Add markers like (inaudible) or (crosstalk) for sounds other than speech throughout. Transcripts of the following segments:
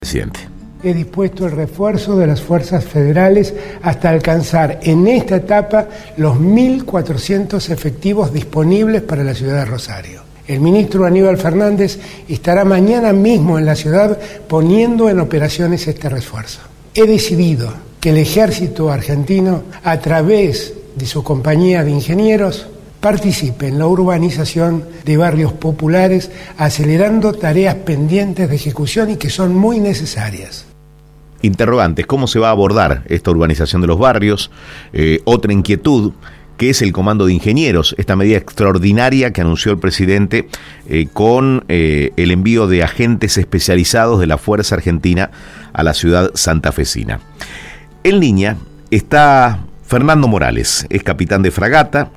Presidente. He dispuesto el refuerzo de las fuerzas federales hasta alcanzar en esta etapa los 1.400 efectivos disponibles para la ciudad de Rosario. El ministro Aníbal Fernández estará mañana mismo en la ciudad poniendo en operaciones este refuerzo. He decidido que el ejército argentino, a través de su compañía de ingenieros, participe en la urbanización de barrios populares, acelerando tareas pendientes de ejecución y que son muy necesarias. Interrogantes, ¿cómo se va a abordar esta urbanización de los barrios? Eh, otra inquietud, que es el Comando de Ingenieros, esta medida extraordinaria que anunció el presidente eh, con eh, el envío de agentes especializados de la Fuerza Argentina a la ciudad santafesina. En línea está Fernando Morales, es capitán de fragata,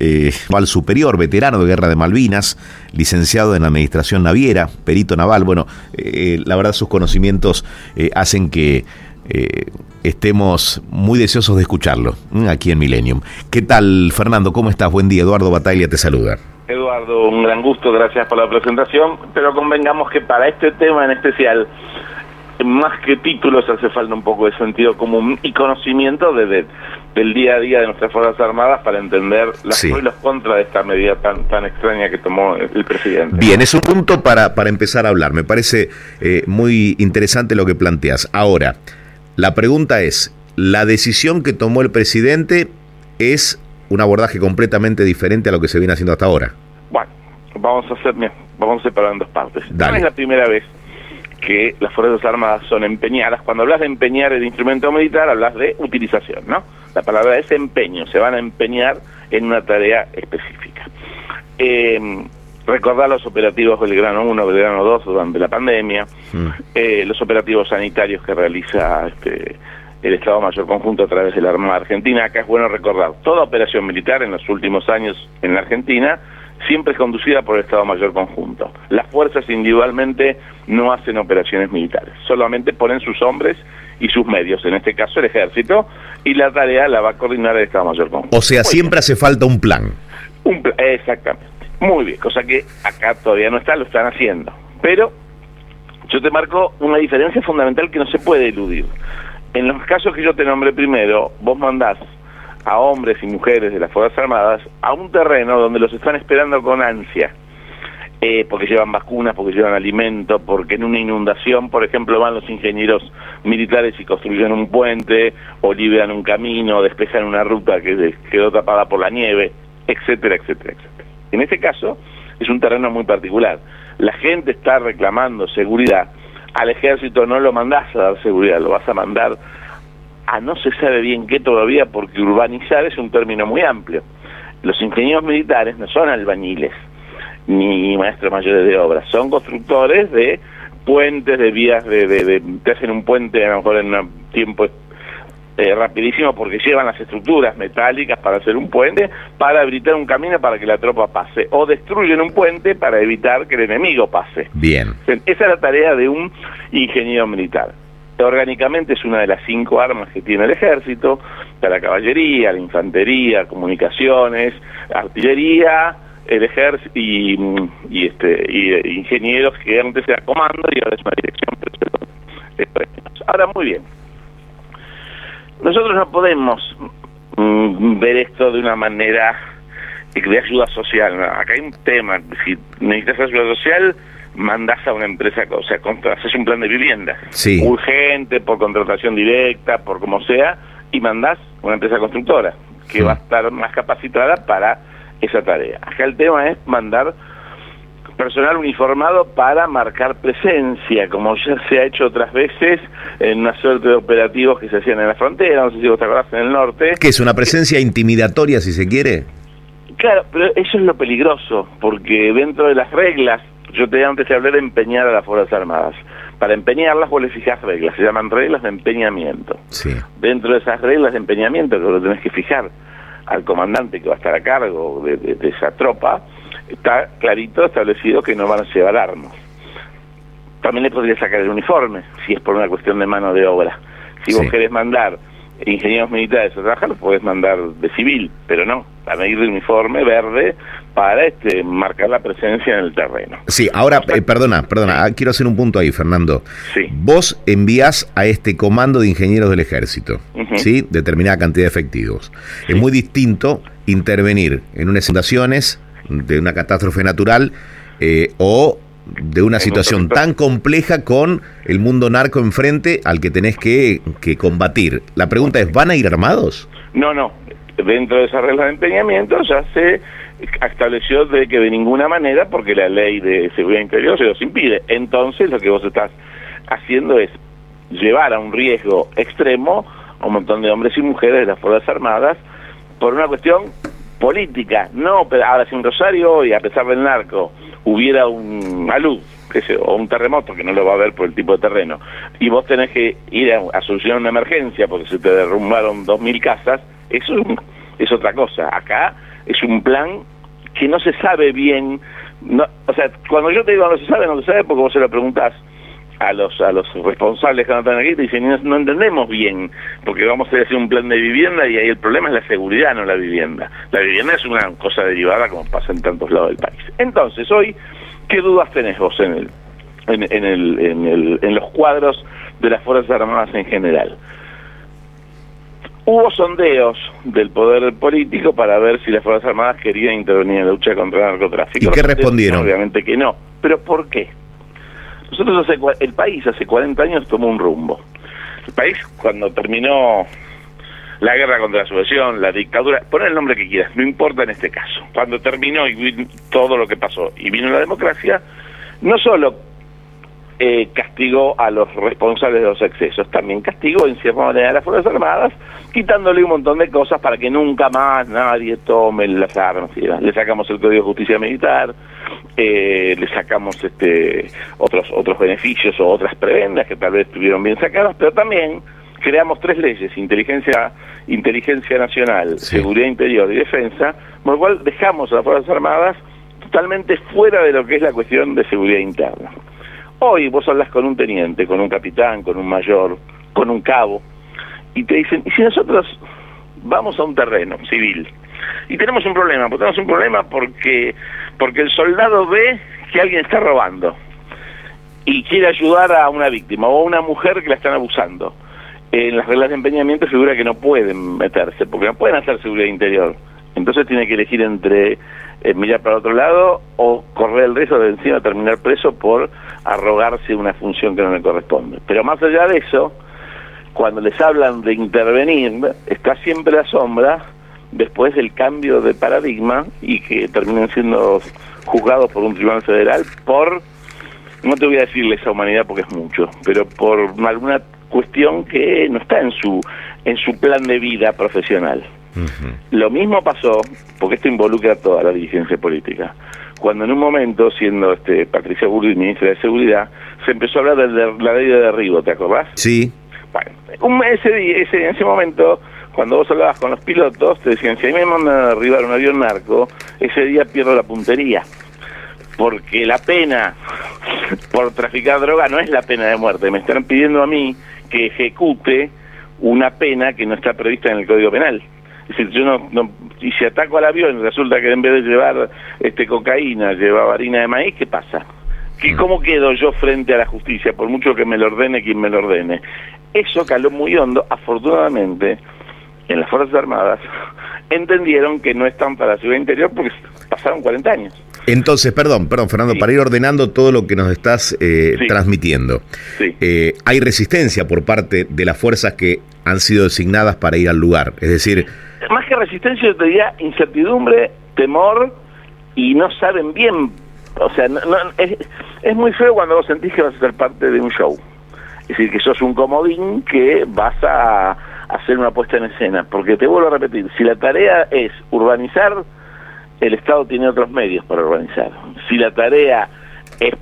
eh, naval superior, veterano de guerra de Malvinas, licenciado en administración naviera, perito naval. Bueno, eh, la verdad sus conocimientos eh, hacen que eh, estemos muy deseosos de escucharlo aquí en Millennium. ¿Qué tal, Fernando? ¿Cómo estás? Buen día. Eduardo Bataglia te saluda. Eduardo, un gran gusto, gracias por la presentación, pero convengamos que para este tema en especial más que títulos hace falta un poco de sentido común y conocimiento de, del día a día de nuestras Fuerzas Armadas para entender las Sí. pros y los contras de esta medida tan tan extraña que tomó el presidente. Bien, es un punto para, para empezar a hablar. Me parece eh, muy interesante lo que planteas. Ahora, la pregunta es, ¿la decisión que tomó el presidente es un abordaje completamente diferente a lo que se viene haciendo hasta ahora? Bueno, vamos a hacer, vamos a separar en dos partes. Dale. No es la primera vez que las Fuerzas Armadas son empeñadas. Cuando hablas de empeñar el instrumento militar, hablas de utilización, ¿no? La palabra es empeño, se van a empeñar en una tarea específica. Eh, recordar los operativos Belgrano 1, Belgrano 2 durante la pandemia, Mm. eh, los operativos sanitarios que realiza este, el Estado Mayor Conjunto a través de la Armada Argentina. Acá es bueno recordar, toda operación militar en los últimos años en la Argentina siempre es conducida por el Estado Mayor Conjunto. Las fuerzas individualmente no hacen operaciones militares, solamente ponen sus hombres y sus medios, en este caso el ejército, y la tarea la va a coordinar el Estado Mayor Conjunto. O sea, Muy siempre hace falta un plan. un pla- exactamente. Muy bien, cosa que acá todavía no está, lo están haciendo. Pero yo te marco una diferencia fundamental que no se puede eludir. En los casos que yo te nombré primero, vos mandás a hombres y mujeres de las Fuerzas Armadas a un terreno donde los están esperando con ansia. Eh, porque llevan vacunas, porque llevan alimento, porque en una inundación, por ejemplo, van los ingenieros militares y construyen un puente, o liberan un camino, o despejan una ruta que quedó tapada por la nieve, etcétera, etcétera, etcétera. En este caso, es un terreno muy particular. La gente está reclamando seguridad. Al ejército no lo mandás a dar seguridad, lo vas a mandar a no se sabe bien qué todavía, porque urbanizar es un término muy amplio. Los ingenieros militares no son albañiles ni maestros mayores de obra, son constructores de puentes, de vías, de, de, de- te hacen un puente a lo mejor en un tiempo eh, rapidísimo porque llevan las estructuras metálicas para hacer un puente, para habilitar un camino para que la tropa pase, o destruyen un puente para evitar que el enemigo pase. Bien. Esa es la tarea de un ingeniero militar. Orgánicamente es una de las cinco armas que tiene el ejército, está la caballería, la infantería, comunicaciones, artillería, el ejército y, mm, este y, eh, ingenieros que antes era comando y ahora es una dirección. Ahora muy bien. Nosotros no podemos mm, ver esto de una manera de ayuda social. Acá hay un tema. Si necesitas ayuda social, mandás a una empresa, o sea, haces un plan de vivienda. Sí. Urgente, por contratación directa, por como sea, y mandás a una empresa constructora que va a estar más capacitada para esa tarea. Acá el tema es mandar personal uniformado para marcar presencia, como ya se ha hecho otras veces en una suerte de operativos que se hacían en la frontera, no sé si vos te acordás, en el norte. ¿Qué es una presencia intimidatoria, si se quiere? Claro, pero eso es lo peligroso, porque dentro de las reglas, yo te antes te hablé de empeñar a las Fuerzas Armadas, Para empeñarlas vos le fijas reglas, se llaman reglas de empeñamiento. Sí. Dentro de esas reglas de empeñamiento que lo tenés que fijar al comandante que va a estar a cargo de, de- de esa tropa, está clarito establecido que no van a llevar armas. También le podría sacar el uniforme, si es por una cuestión de mano de obra. Si vos Sí. querés mandar ingenieros militares a trabajar, los podés mandar de civil, pero no, a ir de uniforme verde para este marcar la presencia en el terreno. Sí, ahora, eh, perdona, perdona, ah, quiero hacer un punto ahí, Fernando. Sí. Vos envías a este comando de ingenieros del ejército. ¿sí? Determinada cantidad de efectivos. Es muy distinto intervenir en unas inundaciones de una catástrofe natural eh, o de una situación tan compleja con el mundo narco enfrente al que tenés que, que combatir. La pregunta es, ¿van a ir armados? No, no. Dentro de esa regla de empeñamiento ya se estableció de que de ninguna manera, porque la ley de seguridad interior se los impide. Entonces lo que vos estás haciendo es llevar a un riesgo extremo a un montón de hombres y mujeres de las Fuerzas Armadas por una cuestión política. No, ahora si en Rosario hoy, a pesar del narco, hubiera un alud, qué sé yo, o un terremoto, que no lo va a haber por el tipo de terreno, y vos tenés que ir a, solucionar una emergencia porque se te derrumbaron dos mil casas, eso es, es otra cosa. Acá es un plan que no se sabe bien, no, o sea, cuando yo te digo no se sabe, no se sabe porque vos se lo preguntás a los a los responsables que no están aquí, te dicen, no, no entendemos bien, porque vamos a hacer un plan de vivienda y ahí el problema es la seguridad, no la vivienda. La vivienda es una cosa derivada como pasa en tantos lados del país. Entonces, hoy, ¿qué dudas tenés vos en el, en, en el, en, el, en los cuadros de las Fuerzas Armadas en general? Hubo sondeos del poder político para ver si las Fuerzas Armadas querían intervenir en la lucha contra el narcotráfico. ¿Y qué respondieron? Obviamente que no. ¿Pero por qué? Nosotros hace, el país hace 40 años tomó un rumbo. El país cuando terminó la guerra contra la subversión, la dictadura, pon el nombre que quieras, no importa en este caso. Cuando terminó y todo lo que pasó y vino la democracia, no solo eh, castigó a los responsables de los excesos, también castigó en cierta manera a las Fuerzas Armadas, quitándole un montón de cosas para que nunca más nadie tome las armas. Le sacamos el Código de Justicia Militar, eh, le sacamos este otros otros beneficios o otras prebendas que tal vez estuvieron bien sacadas, pero también creamos tres leyes, inteligencia inteligencia nacional, Sí. seguridad interior y defensa, por lo cual dejamos a las Fuerzas Armadas totalmente fuera de lo que es la cuestión de seguridad interna. Hoy vos hablas con un teniente, con un capitán, con un mayor, con un cabo, y te dicen, ¿y si nosotros vamos a un terreno civil? Y tenemos un problema, pues tenemos un problema porque, porque el soldado ve que alguien está robando y quiere ayudar a una víctima o a una mujer que la están abusando. En las reglas de empeñamiento figura que no pueden meterse, porque no pueden hacer seguridad interior. Entonces tiene que elegir entre eh, mirar para otro lado o correr el riesgo de encima terminar preso por arrogarse una función que no le corresponde. Pero más allá de eso, cuando les hablan de intervenir, está siempre la sombra después del cambio de paradigma y que terminen siendo juzgados por un tribunal federal por, no te voy a decir lesa humanidad porque es mucho, pero por alguna cuestión que no está en su en su plan de vida profesional. Lo mismo pasó, porque esto involucra a toda la dirigencia política, cuando en un momento, siendo este Patricia Burri ministra de Seguridad, se empezó a hablar de la ley de derribo, ¿te acordás? Sí, Bueno, un, ese, día- ese, en ese momento, cuando vos hablabas con los pilotos, te decían, si a mí me mandan a derribar un avión narco, ese día pierdo la puntería. Porque la pena (laughs) por traficar droga no es la pena de muerte. Me están pidiendo a mí que ejecute una pena que no está prevista en el Código Penal. Es decir, yo no, no- y si ataco al avión y resulta que en vez de llevar este cocaína, llevaba harina de maíz, ¿qué pasa? ¿Qué, ¿Cómo quedo yo frente a la justicia, por mucho que me lo ordene quien me lo ordene? Eso caló muy hondo, afortunadamente, en las Fuerzas Armadas, (laughs) entendieron que no están para la seguridad interior porque pasaron 40 años. entonces, perdón, perdón, Fernando, Sí. para ir ordenando todo lo que nos estás eh, Sí. transmitiendo. Sí. Eh, hay resistencia por parte de las fuerzas que han sido designadas para ir al lugar. Es decir, Más que resistencia, yo te diría incertidumbre, temor, y no saben bien. O sea, no- no- es, es muy feo cuando vos sentís que vas a ser parte de un show. Es decir, que sos un comodín que vas a hacer una puesta en escena. Porque te vuelvo a repetir, si la tarea es urbanizar, el Estado tiene otros medios para urbanizar. Si la tarea es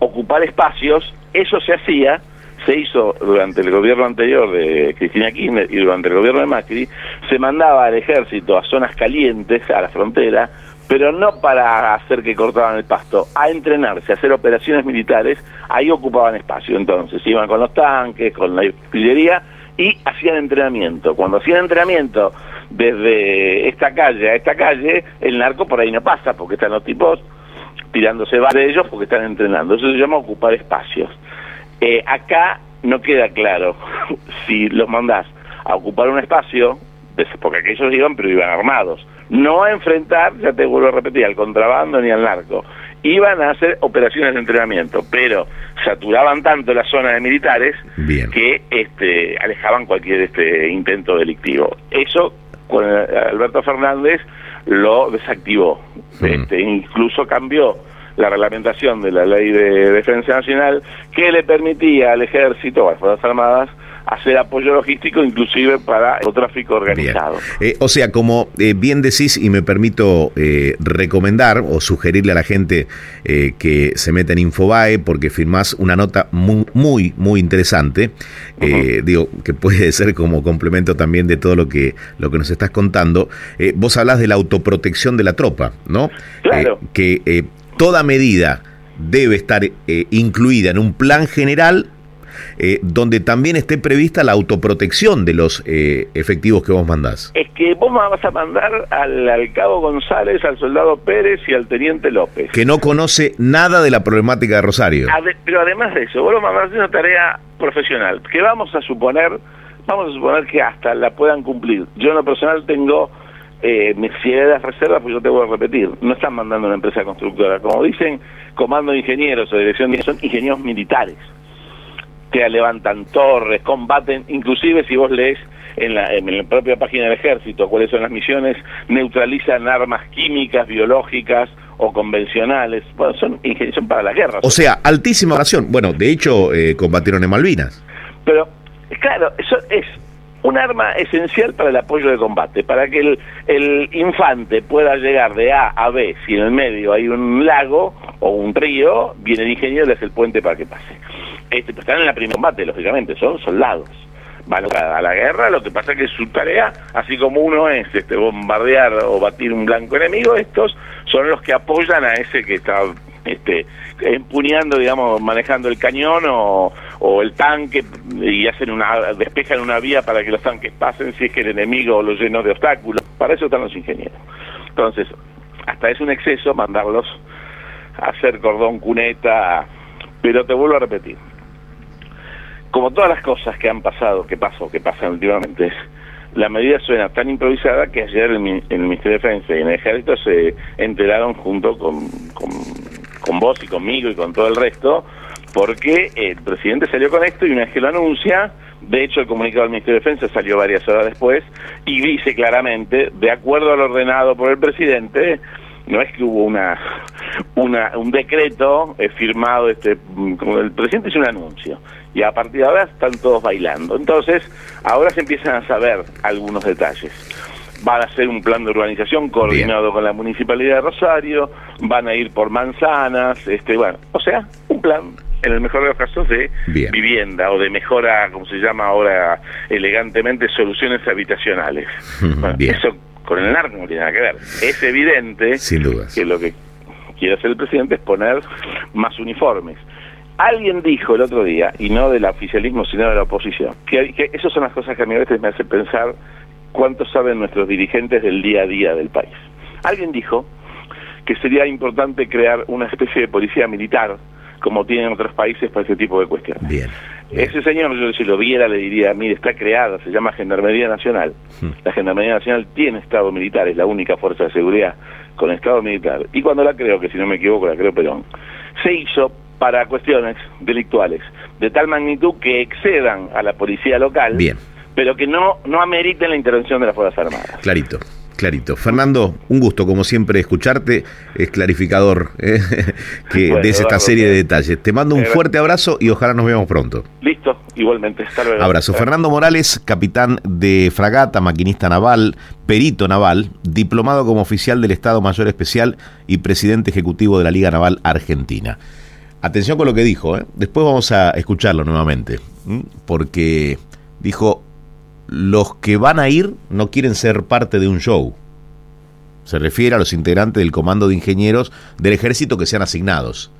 ocupar espacios, eso se hacía, se hizo durante el gobierno anterior de Cristina Kirchner y durante el gobierno de Macri, se mandaba al ejército a zonas calientes, a la frontera, pero no para hacer que cortaban el pasto, a entrenarse, a hacer operaciones militares, ahí ocupaban espacio. Entonces iban con los tanques, con la artillería y hacían entrenamiento. Cuando hacían entrenamiento desde esta calle a esta calle, el narco por ahí no pasa, porque están los tipos tirándose de ellos porque están entrenando. Eso se llama ocupar espacios. Eh, acá no queda claro (laughs) si los mandás a ocupar un espacio, porque aquellos iban, pero iban armados. No a enfrentar, ya te vuelvo a repetir, al contrabando ni al narco. Iban a hacer operaciones de entrenamiento, pero saturaban tanto la zona de militares que este, alejaban cualquier este, intento delictivo. Eso con Alberto Fernández lo desactivó. Este, incluso cambió la reglamentación de la ley de defensa nacional que le permitía al ejército, a las Fuerzas Armadas, hacer apoyo logístico inclusive para el tráfico organizado. Eh, o sea, como eh, bien decís y me permito eh, recomendar o sugerirle a la gente que se meta en Infobae porque firmás una nota muy, muy, muy interesante, digo, que puede ser como complemento también de todo lo que, lo que nos estás contando. vos hablas de la autoprotección de la tropa, ¿no? Claro. que toda medida debe estar incluida en un plan general eh, donde también esté prevista la autoprotección de los eh, efectivos que vos mandás. Es que vos vas a mandar al, cabo González, al soldado Pérez y al teniente López. Que no conoce nada de la problemática de Rosario. pero además de eso, vos lo mandás una tarea profesional, que vamos a suponer, vamos a suponer que hasta la puedan cumplir. Yo en lo personal tengo eh, mis de reservas, pues yo te voy a repetir, no están mandando una empresa constructora, como dicen, comando de ingenieros o dirección de son ingenieros militares que levantan torres, combaten, inclusive si vos lees en la, en la propia página del ejército cuáles son las misiones, neutralizan armas químicas, biológicas o convencionales, bueno, son, son para la guerra. O sea, altísima oración. Bueno, de hecho, eh, combatieron en Malvinas. Pero, claro, eso es un arma esencial para el apoyo de combate, para que el, infante pueda llegar de A a B, si en el medio hay un lago o un río, viene el ingeniero y le hace el puente para que pase. Este, están en la primera combate, lógicamente, son soldados. Van a la guerra, lo que pasa es que su tarea, así como uno es este, bombardear o batir un blanco enemigo, estos son los que apoyan a ese que está este, empuñando, digamos, manejando el cañón o, o, el tanque y hacen una, despejan una vía para que los tanques pasen si es que el enemigo lo llenó de obstáculos. Para eso están los ingenieros. Entonces, hasta es un exceso mandarlos a hacer cordón cuneta, pero te vuelvo a repetir, como todas las cosas que han pasado, que pasó, que pasan últimamente, la medida suena tan improvisada que ayer en el, Ministerio de Defensa y en el Ejército se enteraron junto con, con, vos y conmigo y con todo el resto, porque el presidente salió con esto y una vez que lo anuncia, de hecho el comunicado del Ministerio de Defensa salió varias horas después y dice claramente, de acuerdo al ordenado por el presidente, no es que hubo una, una un decreto eh, firmado, este, como el presidente hizo un anuncio, y a partir de ahora están todos bailando. Entonces, ahora se empiezan a saber algunos detalles. Van a hacer un plan de urbanización coordinado con la Municipalidad de Rosario, van a ir por manzanas, este, bueno, o sea, un plan en el mejor de los casos de vivienda o de mejora, como se llama ahora elegantemente, soluciones habitacionales. (laughs) Eso con el narco no tiene nada que ver. Es evidente que lo que quiere hacer el presidente es poner más uniformes. Alguien dijo el otro día, y no del oficialismo, sino de la oposición, que, que esas son las cosas que a mí a veces me hacen pensar cuánto saben nuestros dirigentes del día a día del país. Alguien dijo que sería importante crear una especie de policía militar, como tienen otros países para ese tipo de cuestiones. Bien. Ese señor, yo si lo viera, le diría, mire, está creada, se llama Gendarmería Nacional. Hmm. La Gendarmería Nacional tiene Estado militar, es la única fuerza de seguridad con Estado militar. Y cuando la creo, que si no me equivoco la creo Perón, se hizo para cuestiones delictuales de tal magnitud que excedan a la policía local, Bien. pero que no, no ameriten la intervención de las Fuerzas Armadas. Clarito. Clarito. Fernando, un gusto como siempre escucharte, es clarificador ¿eh? (laughs) que des esta serie de detalles. Te mando un fuerte abrazo y ojalá nos veamos pronto. Listo, igualmente. Hasta luego. Abrazo. Fernando Morales, capitán de fragata, maquinista naval, perito naval, diplomado como oficial del Estado Mayor Especial y presidente ejecutivo de la Liga Naval Argentina. Atención con lo que dijo, ¿eh? después vamos a escucharlo nuevamente, porque dijo, los que van a ir no quieren ser parte de un show. Se refiere a los integrantes del comando de ingenieros del ejército que sean asignados.